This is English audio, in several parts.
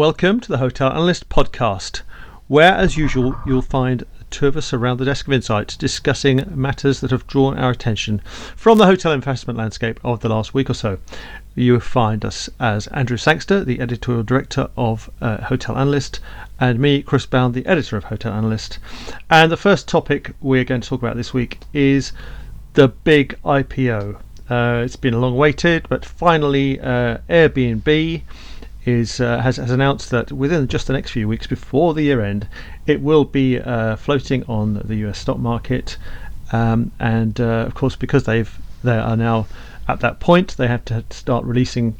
welcome to the Hotel Analyst podcast, where, as usual, you'll find two of us around the desk of insight discussing matters that have drawn our attention from the hotel investment landscape of the last week or so. You will find us as Andrew Sangster, the editorial director of uh, Hotel Analyst, and me, Chris Bound, the editor of Hotel Analyst. And the first topic we're going to talk about this week is the big IPO. Uh, it's been long awaited, but finally, uh, Airbnb is uh, has, has announced that within just the next few weeks before the year end, it will be uh, floating on the US stock market. Um, and uh, of course, because they've they are now at that point, they have to start releasing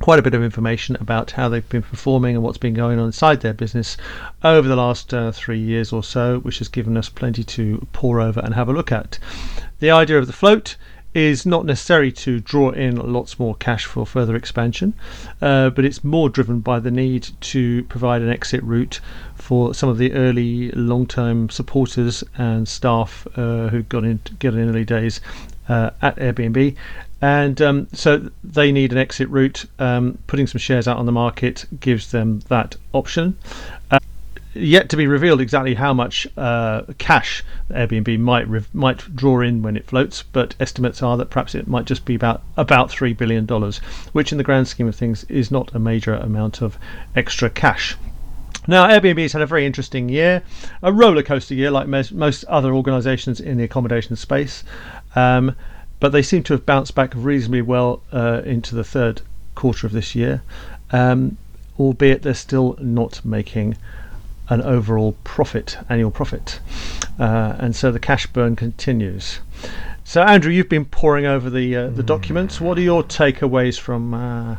quite a bit of information about how they've been performing and what's been going on inside their business over the last uh, three years or so, which has given us plenty to pore over and have a look at. The idea of the float is not necessary to draw in lots more cash for further expansion, uh, but it's more driven by the need to provide an exit route for some of the early long-term supporters and staff uh, who got in get in early days uh, at Airbnb. And um, so they need an exit route. Um, putting some shares out on the market gives them that option yet to be revealed exactly how much uh, cash Airbnb might might draw in when it floats, but estimates are that perhaps it might just be about about three billion dollars, which in the grand scheme of things is not a major amount of extra cash. Now, Airbnb has had a very interesting year, a roller coaster year, like most, most other organisations in the accommodation space, um, but they seem to have bounced back reasonably well uh, into the third quarter of this year, um, albeit they're still not making an overall profit, annual profit. Uh, and so the cash burn continues. So, Andrew, you've been poring over the uh, the mm. documents. What are your takeaways from uh,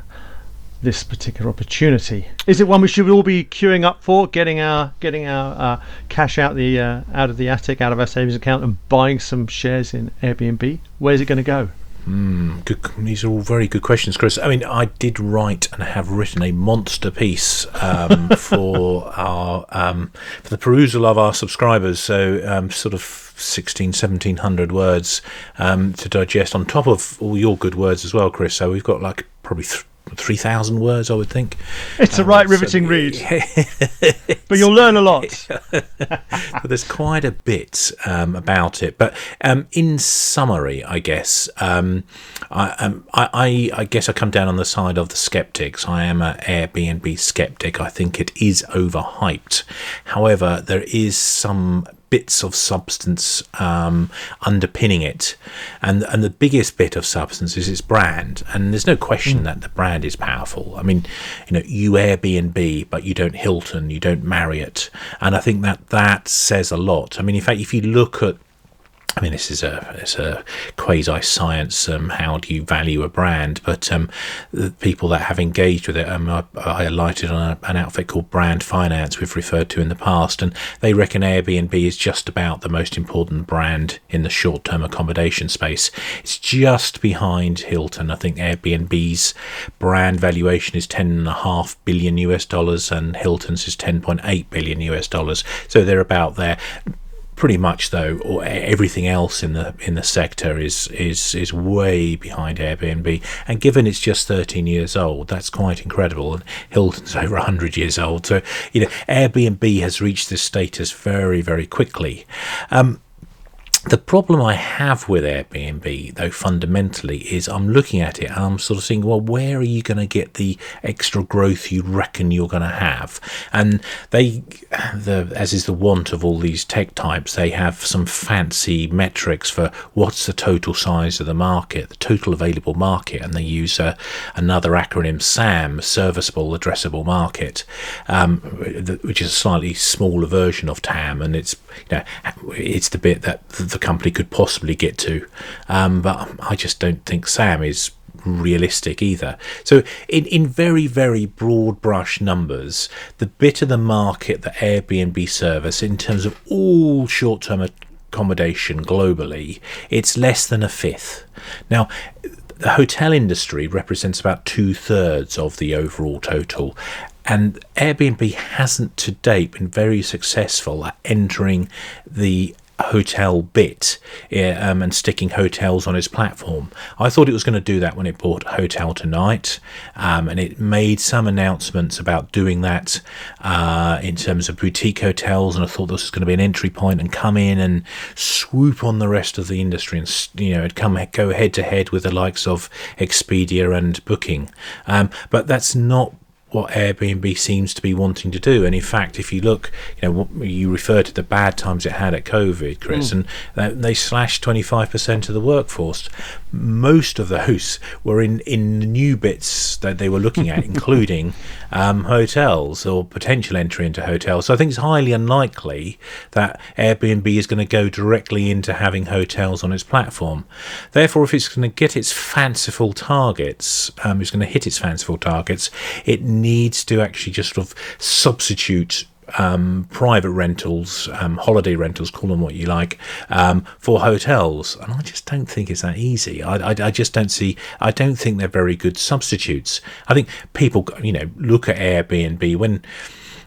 this particular opportunity? Is it one we should all be queuing up for, getting our getting our uh, cash out the uh, out of the attic, out of our savings account, and buying some shares in Airbnb? Where's it going to go? Mm, good. These are all very good questions, Chris. I mean, I did write and have written a monster piece um, for our um, for the perusal of our subscribers. So, um, sort of 16, 1700 words um, to digest on top of all your good words as well, Chris. So we've got like probably. Th- 3,000 words, I would think. It's a um, right riveting so, read. but you'll learn a lot. but there's quite a bit um, about it. But um, in summary, I guess, um, I, um, I, I, guess I come down on the side of the skeptics. I am an Airbnb skeptic. I think it is overhyped. However, there is some bits of substance um, underpinning it, and and the biggest bit of substance is its brand. And there's no question mm. that the brand is powerful. I mean, you know, you Airbnb, but you don't Hilton, you don't Marriott, and I think that that says a lot. I mean, in fact, if you look at I mean, this is a it's a quasi science. Um, how do you value a brand? But um, the people that have engaged with it, um, I, I alighted on a, an outfit called Brand Finance, we've referred to in the past, and they reckon Airbnb is just about the most important brand in the short-term accommodation space. It's just behind Hilton. I think Airbnb's brand valuation is ten and a half billion US dollars, and Hilton's is ten point eight billion US dollars. So they're about there pretty much though or everything else in the in the sector is is is way behind Airbnb. And given it's just 13 years old that's quite incredible. And Hilton's over 100 years old. So you know Airbnb has reached this status very very quickly. Um, the problem I have with Airbnb, though, fundamentally, is I'm looking at it and I'm sort of saying, well, where are you going to get the extra growth you reckon you're going to have? And they, the, as is the want of all these tech types, they have some fancy metrics for what's the total size of the market, the total available market, and they use uh, another acronym, SAM, Serviceable Addressable Market, um, which is a slightly smaller version of TAM, and it's you know it's the bit that the company could possibly get to. Um, but I just don't think SAM is realistic either. So, in, in very, very broad brush numbers, the bit of the market that Airbnb service in terms of all short term accommodation globally, it's less than a fifth. Now, the hotel industry represents about two thirds of the overall total. And Airbnb hasn't to date been very successful at entering the hotel bit um, and sticking hotels on its platform. I thought it was going to do that when it bought Hotel Tonight, um, and it made some announcements about doing that uh, in terms of boutique hotels. And I thought this was going to be an entry point and come in and swoop on the rest of the industry and you know come go head to head with the likes of Expedia and Booking. Um, but that's not what Airbnb seems to be wanting to do. And in fact, if you look, you know, you refer to the bad times it had at COVID, Chris, mm. and they slashed 25% of the workforce. Most of those were in, in the new bits that they were looking at, including um, hotels or potential entry into hotels. So I think it's highly unlikely that Airbnb is going to go directly into having hotels on its platform. Therefore, if it's going to get its fanciful targets, um, it's going to hit its fanciful targets, it needs to actually just sort of substitute um, private rentals, um, holiday rentals, call them what you like, um, for hotels. And I just don't think it's that easy. I, I, I, just don't see, I don't think they're very good substitutes. I think people, you know, look at Airbnb when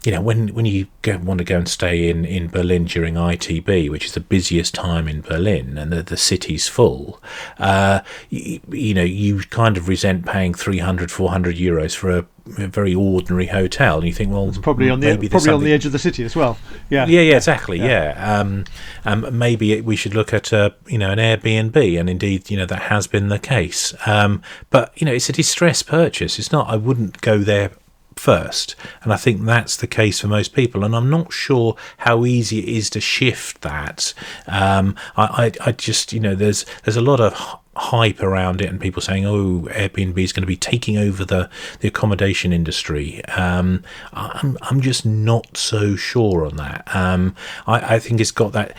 you know, when when you go, want to go and stay in, in Berlin during ITB, which is the busiest time in Berlin, and the, the city's full, uh, you, you, know, you kind of resent paying 300, 400 euros for a, a very ordinary hotel. And you think, well, it's probably on the probably on the edge of the city as well. Yeah, yeah, yeah, exactly. Yeah, yeah. Um, um, maybe we should look at a, you know an Airbnb, and indeed, you know that has been the case. Um, but you know, it's a distress purchase. It's not. I wouldn't go there first. And I think that's the case for most people. And I'm not sure how easy it is to shift that. Um, I, I, I just, you know, there's there's a lot of hype around it and people saying, "Oh, Airbnb is going to be taking over the the accommodation industry." Um, I'm I'm just not so sure on that. Um, I, I think it's got that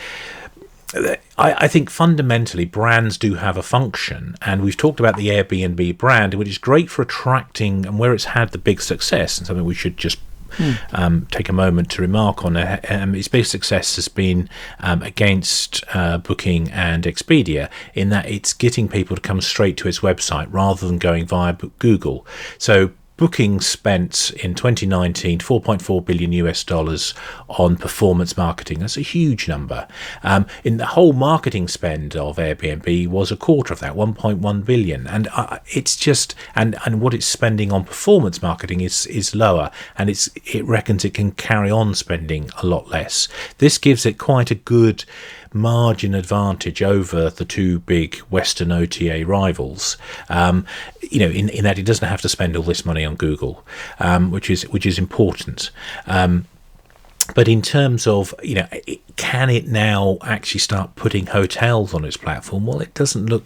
I, I, think fundamentally brands do have a function, and we've talked about the Airbnb brand, which is great for attracting and where it's had the big success, and something we should just Hmm. Um, take a moment to remark on uh, um, its big success has been um, against uh, Booking and Expedia in that it's getting people to come straight to its website rather than going via Google. So Booking spent in 2019 4.4 billion US dollars on performance marketing. That's a huge number. Um, in the whole marketing spend of Airbnb was a quarter of that, 1.1 billion. And uh, it's just and and what it's spending on performance marketing is is lower, and it's it reckons it can carry on spending a lot less. This gives it quite a good margin advantage over the two big Western OTA rivals. Um, you know, in, in that it doesn't have to spend all this money on Google, um, which is which is important. Um, but in terms of you know, can it now actually start putting hotels on its platform? Well, it doesn't look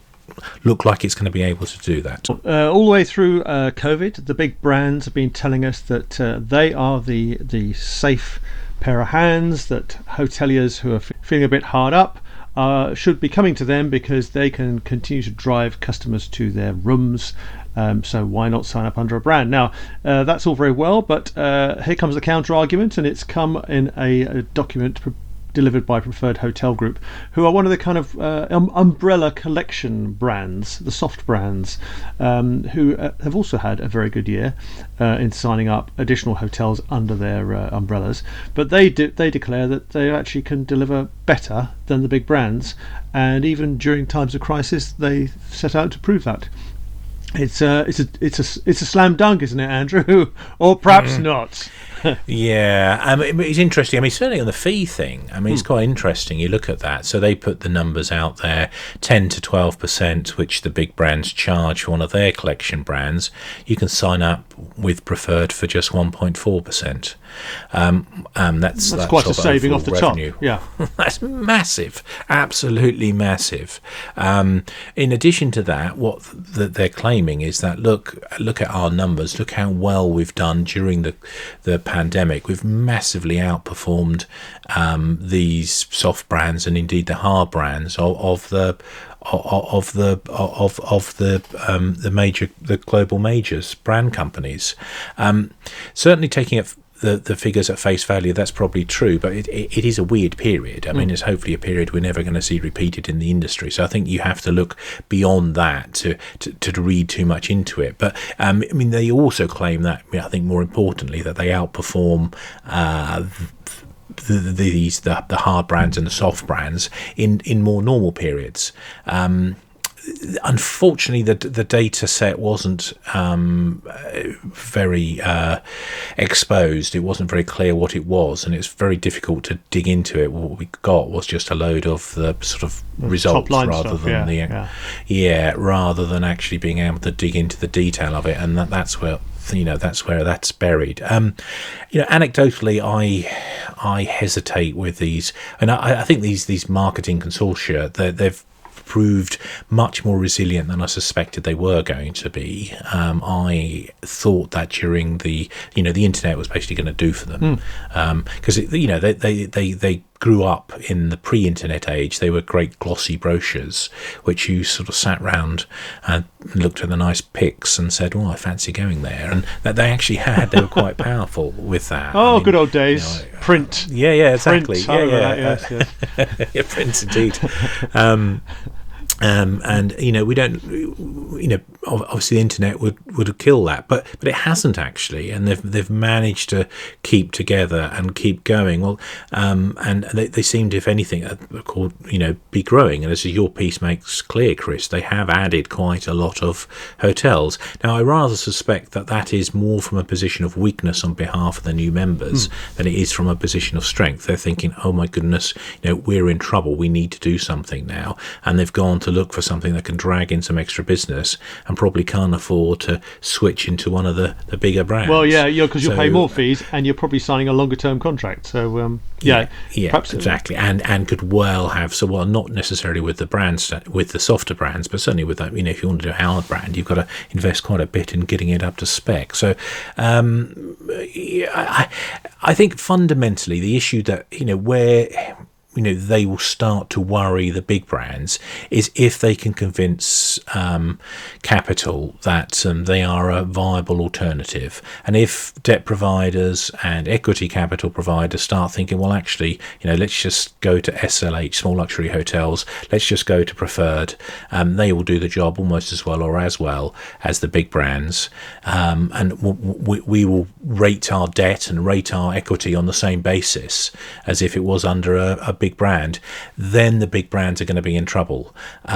look like it's going to be able to do that. Uh, all the way through uh, COVID, the big brands have been telling us that uh, they are the the safe pair of hands that hoteliers who are feeling a bit hard up uh, should be coming to them because they can continue to drive customers to their rooms. Um, so why not sign up under a brand? Now uh, that's all very well, but uh, here comes the counter argument, and it's come in a, a document delivered by Preferred Hotel Group, who are one of the kind of uh, um, umbrella collection brands, the soft brands, um, who uh, have also had a very good year uh, in signing up additional hotels under their uh, umbrellas. But they de- they declare that they actually can deliver better than the big brands, and even during times of crisis, they set out to prove that. It's a uh, it's a it's a it's a slam dunk, isn't it, Andrew? or perhaps mm. not yeah, um, it's interesting. I mean, certainly on the fee thing, I mean, hmm. it's quite interesting. You look at that. So they put the numbers out there 10 to 12%, which the big brands charge for one of their collection brands. You can sign up with preferred for just 1.4%. Um, um, that's, that's, that's quite a saving off the revenue. top. Yeah. that's massive. Absolutely massive. Um, in addition to that, what th- they're claiming is that look, look at our numbers, look how well we've done during the, the pandemic, we've massively outperformed um, these soft brands and indeed the hard brands of, of the of the of of the um, the major the global majors brand companies. Um, certainly taking it the, the figures at face value, that's probably true, but it, it, it is a weird period. I mean, mm. it's hopefully a period we're never going to see repeated in the industry. So I think you have to look beyond that to, to, to read too much into it. But um, I mean, they also claim that, I think more importantly, that they outperform uh, the, the, these the, the hard brands and the soft brands in in more normal periods. Um, unfortunately, the the data set wasn't um, very uh, exposed. It wasn't very clear what it was, and it's very difficult to dig into it. What we got was just a load of the sort of results rather stuff, than yeah, the yeah. yeah, rather than actually being able to dig into the detail of it, and that, that's where you know that's where that's buried. Um, you know, anecdotally, I I hesitate with these, and I, I think these these marketing consortia they, they've proved much more resilient than I suspected they were going to be. Um, I thought that during the you know the internet was basically going to do for them because you know they they they they grew up in the pre-internet age they were great glossy brochures which you sort of sat round and looked at the nice pics and said oh I fancy going there and that they actually had they were quite powerful with that Oh, I mean, good old days. you know, Print. yeah yeah exactly Print, yeah yeah that, yes, yes. yeah, Prince indeed. Um, um, and you know we don't, you know, obviously the internet would would kill that, but but it hasn't actually, and they've they've managed to keep together and keep going. Well, um, and they, they seem to, if anything, uh, called you know, be growing. And as your piece makes clear, Chris, they have added quite a lot of hotels. Now, I rather suspect that that is more from a position of weakness on behalf of the new members than it is from a position of strength. They're thinking, oh my goodness, you know, we're in trouble. We need to do something now, and they've gone to look for something that can drag in some extra business, and probably can't afford to switch into one of the, the bigger brands. Well, yeah, yeah, because you'll pay more fees, and you're probably signing a longer term contract. So, um, yeah, yeah, perhaps exactly, and and could well have so well not necessarily with the brands with the softer brands, but certainly with that. You know, if you want to do a hard brand, you've got to invest quite a bit in getting it up to spec. So, um, yeah, I, I think fundamentally the issue that you know where you know they will start to worry the big brands is if they can convince um, capital that um, they are a viable alternative. And if debt providers and equity capital providers start thinking well actually you know let's just go to SLH small luxury hotels let's just go to preferred um, they will do the job almost as well or as well as the big brands. Um, and w- w- we will rate our debt and rate our equity on the same basis as if it was under a, a big brand, then the big brands are going to be in trouble.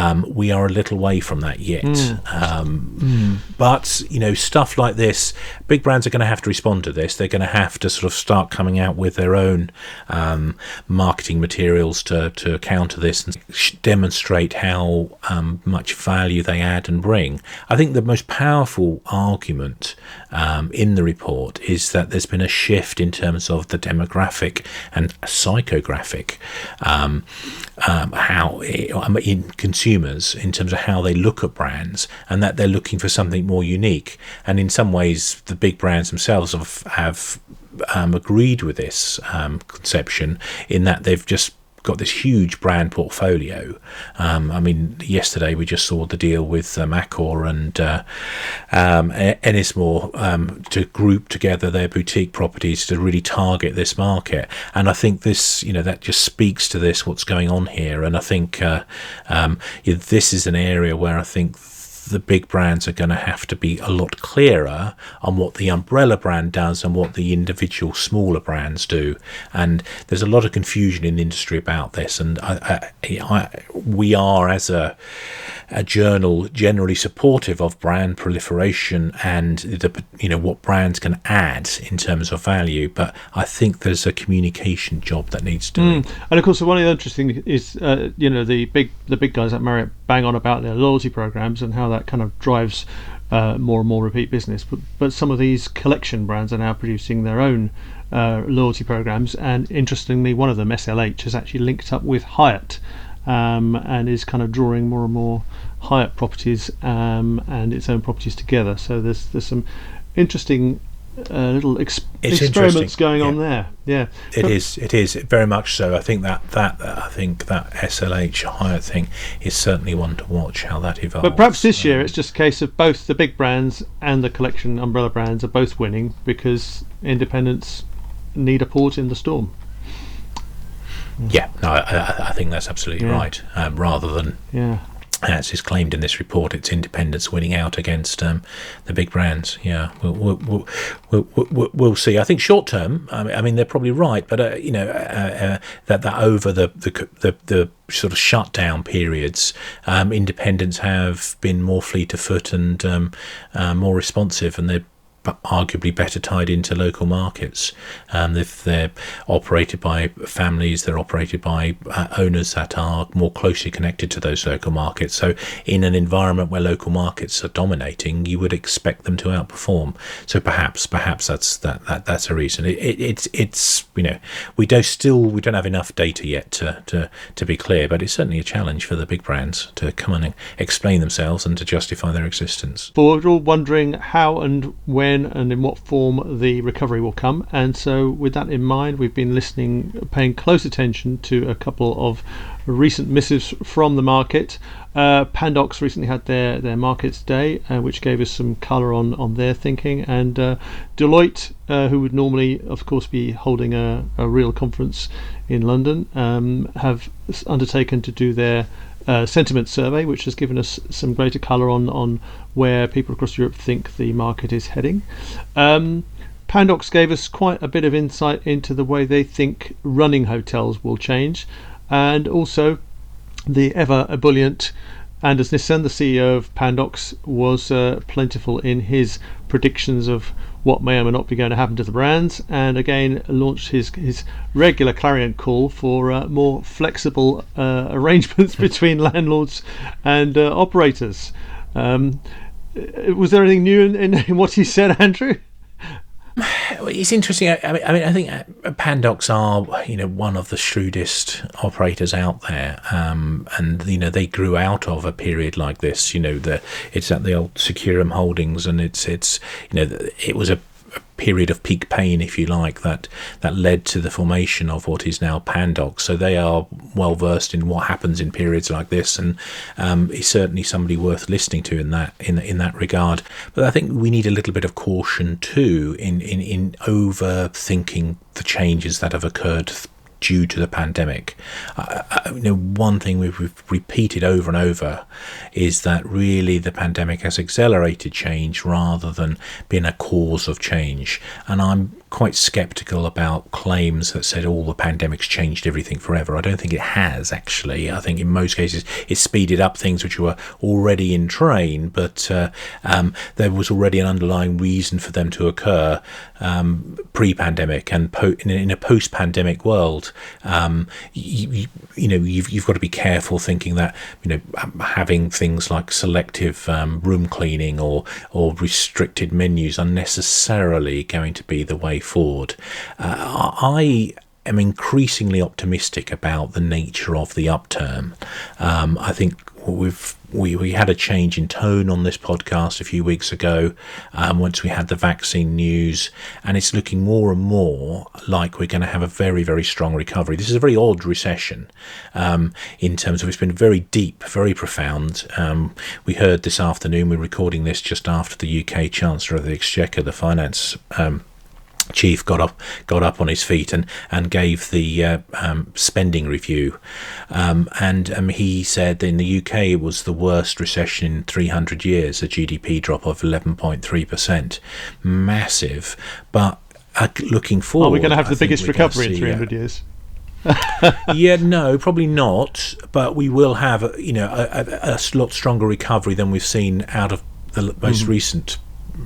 Um, we are a little way from that yet. Um, But, you know, stuff like this, big brands are going to have to respond to this. They're going to have to sort of start coming out with their own um, marketing materials to, to counter this and sh- demonstrate how um, much value they add and bring. I think the most powerful argument um, in the report is that there's been a shift in terms of the demographic and psychographic um, um, how um, in consumers in terms of how they look at brands and that they're looking for something more unique. And in some ways, the big brands themselves have, have um, agreed with this um, conception in that they've just got this huge brand portfolio. Um, I mean, yesterday we just saw the deal with um, Accor and uh, um, Ennismore um, to group together their boutique properties to really target this market. And I think this, you know, that just speaks to this what's going on here. And I think uh, um, this is an area where I think the big brands are going to have to be a lot clearer on what the umbrella brand does and what the individual smaller brands do. And there's a lot of confusion in the industry about this. And I, I, I, we are, as a, a journal, generally supportive of brand proliferation and the you know what brands can add in terms of value. But I think there's a communication job that needs doing. And of course, one of the interesting is uh, you know the big the big guys at Marriott bang on about their loyalty programs and how that kind of drives uh, more and more repeat business. But but some of these collection brands are now producing their own uh, loyalty programs, and interestingly, one of them, SLH, has actually linked up with Hyatt. Um, and is kind of drawing more and more Hyatt properties um, and its own properties together. So there's there's some interesting uh, little ex- experiments going on there. Yeah, It But- is. It is very much so. I think that that I think that SLH Hyatt thing is certainly one to watch how that evolves. But perhaps this year it's just a case of both the big brands and the collection umbrella brands are both winning because independents need a port in the storm. yeah, no, I, I- I think that's absolutely Yeah. right. Um, rather than Yeah. As is claimed in this report, it's independents winning out against um, the big brands. Yeah, we'll we'll, we'll, we'll, we'll see. I think short term, I mean, they're probably right, but uh, you know uh, uh, that that over the the, the, the sort of shutdown periods, um, independents have been more fleet of foot and um, uh, more responsive, and they're arguably better tied into local markets. Um, if they're operated by families, they're operated by uh, owners that are more closely connected to those local markets. So, in an environment where local markets are dominating, you would expect them to outperform. So, perhaps, perhaps that's that, that that's a reason. It, it, it's it's you know we do still we don't have enough data yet to, to to be clear, but it's certainly a challenge for the big brands to come and explain themselves and to justify their existence. But we're all wondering how and when when and in what form the recovery will come. And so, with that in mind, we've been listening, paying close attention to a couple of recent missives from the market. Uh, Pandox recently had their, their markets day, uh, which gave us some colour on, on their thinking. And uh, Deloitte, uh, who would normally, of course, be holding a, a real conference in London, um, have undertaken to do their uh, sentiment survey, which has given us some greater colour on, on where people across Europe think the market is heading. Um, Pandox gave us quite a bit of insight into the way they think running hotels will change, and also the ever ebullient Anders Nissen, the CEO of Pandox, was uh, plentiful in his predictions of what may or may not be going to happen to the brands, and again launched his his regular clarion call for uh, more flexible uh, arrangements between landlords and uh, operators. Um, was there anything new in, in, in what he said, Andrew? It's interesting. I mean, I mean, I think uh, Pandox are, you know, one of the shrewdest operators out there, um, and you know they grew out of a period like this. You know, the it's at the old Securum Holdings, and it's it's you know it was a period of peak pain, if you like, that that led to the formation of what is now Pandox. So they are well versed in what happens in periods like this, and um, is certainly somebody worth listening to in that in in that regard. But I think we need a little bit of caution too in in in overthinking the changes that have occurred due to the pandemic. Uh, you know, one thing we've, we've, repeated over and over is that really the pandemic has accelerated change rather than been a cause of change. And I'm quite skeptical about claims that said all oh, the pandemic's changed everything forever. I don't think it has actually. I think in most cases it speeded up things which were already in train, but uh, um, there was already an underlying reason for them to occur um, pre-pandemic and po- in, a post-pandemic world. Um, you, you, you, know, you've, you've got to be careful thinking that you know having things like selective um, room cleaning or or restricted menus are necessarily going to be the way forward. Uh, I am increasingly optimistic about the nature of the upturn. Um, I think we've we, we had a change in tone on this podcast a few weeks ago um, once we had the vaccine news, and it's looking more and more like we're going to have a very, very strong recovery. This is a very odd recession um, in terms of it's been very deep, very profound. Um, we heard this afternoon, we're recording this just after the UK Chancellor of the Exchequer, the finance um, chief got up got up on his feet and and gave the uh, um, spending review um, and um, he said in the UK it was the worst recession in 300 years a GDP drop of 11.3% massive but uh, looking forward are we going to have the biggest recovery in 300 years yeah, no, probably not. But we will have, you know, a, a, a lot stronger recovery than we've seen out of the most mm. recent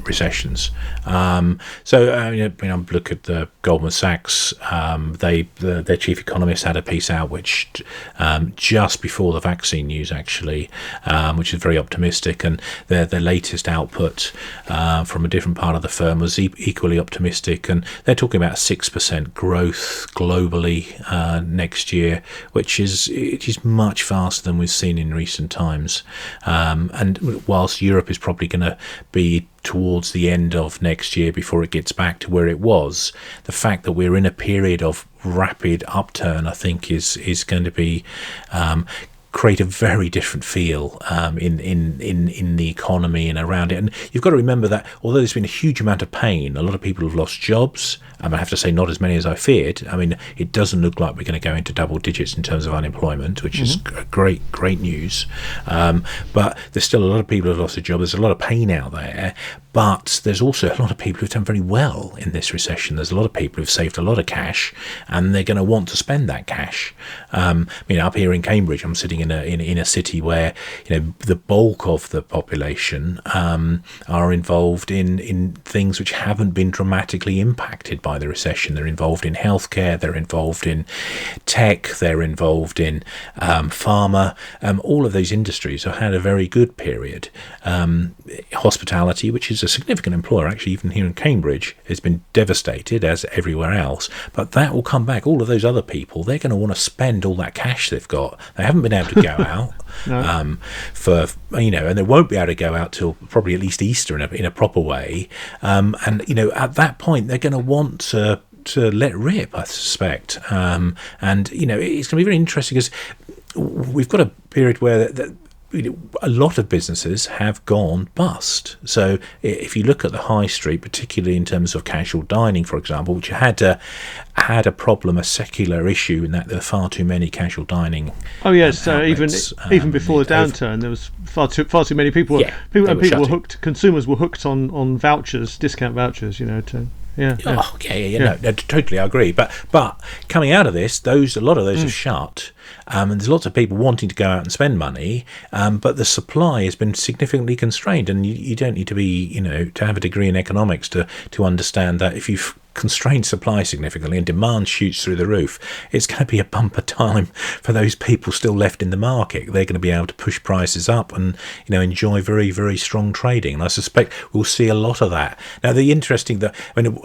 recessions. Um, so uh, you know, look at the Goldman Sachs. Um, they the, their chief economist had a piece out which um, just before the vaccine news actually, um, which is very optimistic, and their their latest output uh, from a different part of the firm was e- equally optimistic, and they're talking about six percent growth globally uh, next year, which is it is much faster than we've seen in recent times. Um, and whilst Europe is probably going to be towards the end of next year before it gets back to where it was. The fact that we're in a period of rapid upturn, I think, is is going to be um, create a very different feel um, in, in, in, in the economy and around it. And you've got to remember that although there's been a huge amount of pain, a lot of people have lost jobs. Um, I have to say, not as many as I feared. I mean, it doesn't look like we're going to go into double digits in terms of unemployment, which mm-hmm. is great, great news. Um, but there's still a lot of people who have lost a job. There's a lot of pain out there. But there's also a lot of people who've done very well in this recession. There's a lot of people who've saved a lot of cash, and they're going to want to spend that cash. Um, I mean, up here in Cambridge, I'm sitting in a in, in a city where you know the bulk of the population um, are involved in in things which haven't been dramatically impacted by the recession. They're involved in healthcare. They're involved in tech. They're involved in um, pharma. Um, all of those industries have had a very good period. Um, hospitality, which is a significant employer, actually, even here in Cambridge, has been devastated as everywhere else. But that will come back. All of those other people, they're going to want to spend all that cash they've got. They haven't been able to go out. No. Um, for you know, and they won't be able to go out till probably at least Easter in a in a proper way. Um, and you know, at that point, they're going to want to to let rip, I suspect. Um, and you know, it's going to be very interesting because we've got a period where the, a lot of businesses have gone bust. So if you look at the high street, particularly in terms of casual dining, for example, which had a, had a problem, a secular issue, in that there are far too many casual dining. Oh yes, um, even um, even before the downturn, over, there was far too far too many people. Yeah, people and were people shutting. were hooked. Consumers were hooked on on vouchers, discount vouchers. You know to yeah, yeah. Oh, yeah, yeah, yeah. No, no, totally, I agree. But but coming out of this, those a lot of those mm. have shut, um, and there's lots of people wanting to go out and spend money, um, but the supply has been significantly constrained, and you, you don't need to be, you know, to have a degree in economics to to understand that if you've constrained supply significantly and demand shoots through the roof, it's going to be a bumper time for those people still left in the market. They're going to be able to push prices up and you know enjoy very very strong trading. And I suspect we'll see a lot of that. Now the interesting that I mean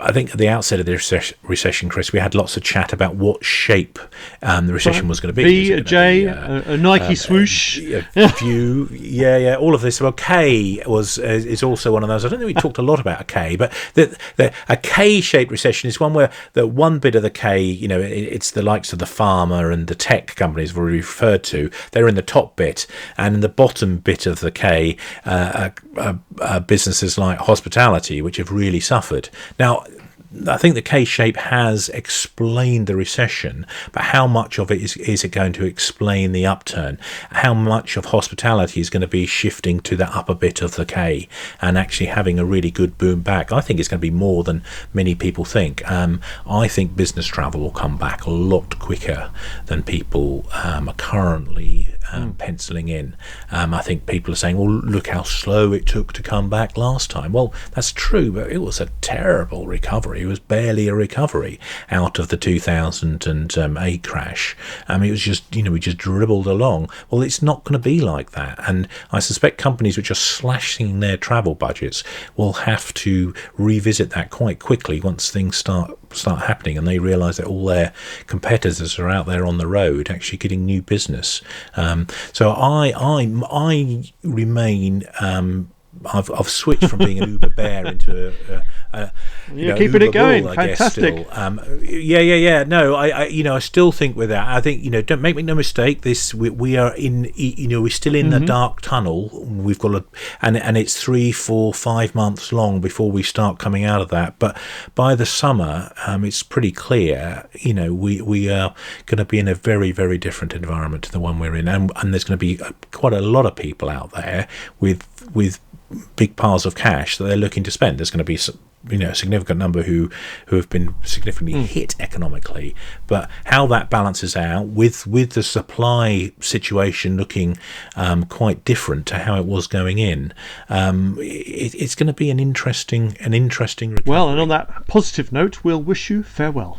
I think at the outset of the recession, Chris, we had lots of chat about what shape um, the recession was going to be. A J, be, uh, a, a, Nike um, swoosh, a, a view, yeah, yeah, all of this. Well, K was uh, is also one of those. I don't think we talked a lot about a K, but the, the, a K K-shaped recession is one where the one bit of the K, you know, it's the likes of the pharma and the tech companies we referred to. They're in the top bit, and in the bottom bit of the K, uh, uh, uh, businesses like hospitality, which have really suffered. Now, I think the K shape has explained the recession, but how much of it is, is it going to explain the upturn? How much of hospitality is going to be shifting to the upper bit of the K and actually having a really good boom back? I think it's going to be more than many people think. Um, I think business travel will come back a lot quicker than people um, are currently um, mm. penciling in. Um, I think people are saying, well, look how slow it took to come back last time. Well, that's true, but it was a terrible recovery. Was barely a recovery out of the 2008 um, crash. I mean, it was just, you know, we just dribbled along. Well, it's not going to be like that. And I suspect companies which are slashing their travel budgets will have to revisit that quite quickly once things start start happening and they realize that all their competitors are out there on the road actually getting new business um, so I I I remain um, I've, I've switched from being an Uber bear into a, a, a you're know, keeping it going. Bull, Fantastic. Um, yeah, yeah, yeah. No, I, I, you know, I still think with that. I think you know, don't make me no mistake. This we, we are in. You know, we're still in mm-hmm. the dark tunnel. We've got a, and and it's three, four, five months long before we start coming out of that. But by the summer, um, it's pretty clear. You know, we we are going to be in a very, very different environment to the one we're in, and and there's going to be quite a lot of people out there with with big piles of cash that they're looking to spend. There's going to be you know a significant number who who have been significantly mm. hit economically but how that balances out with with the supply situation looking um, quite different to how it was going in um, it, it's going to be an interesting an interesting recovery. well and on that positive note we'll wish you farewell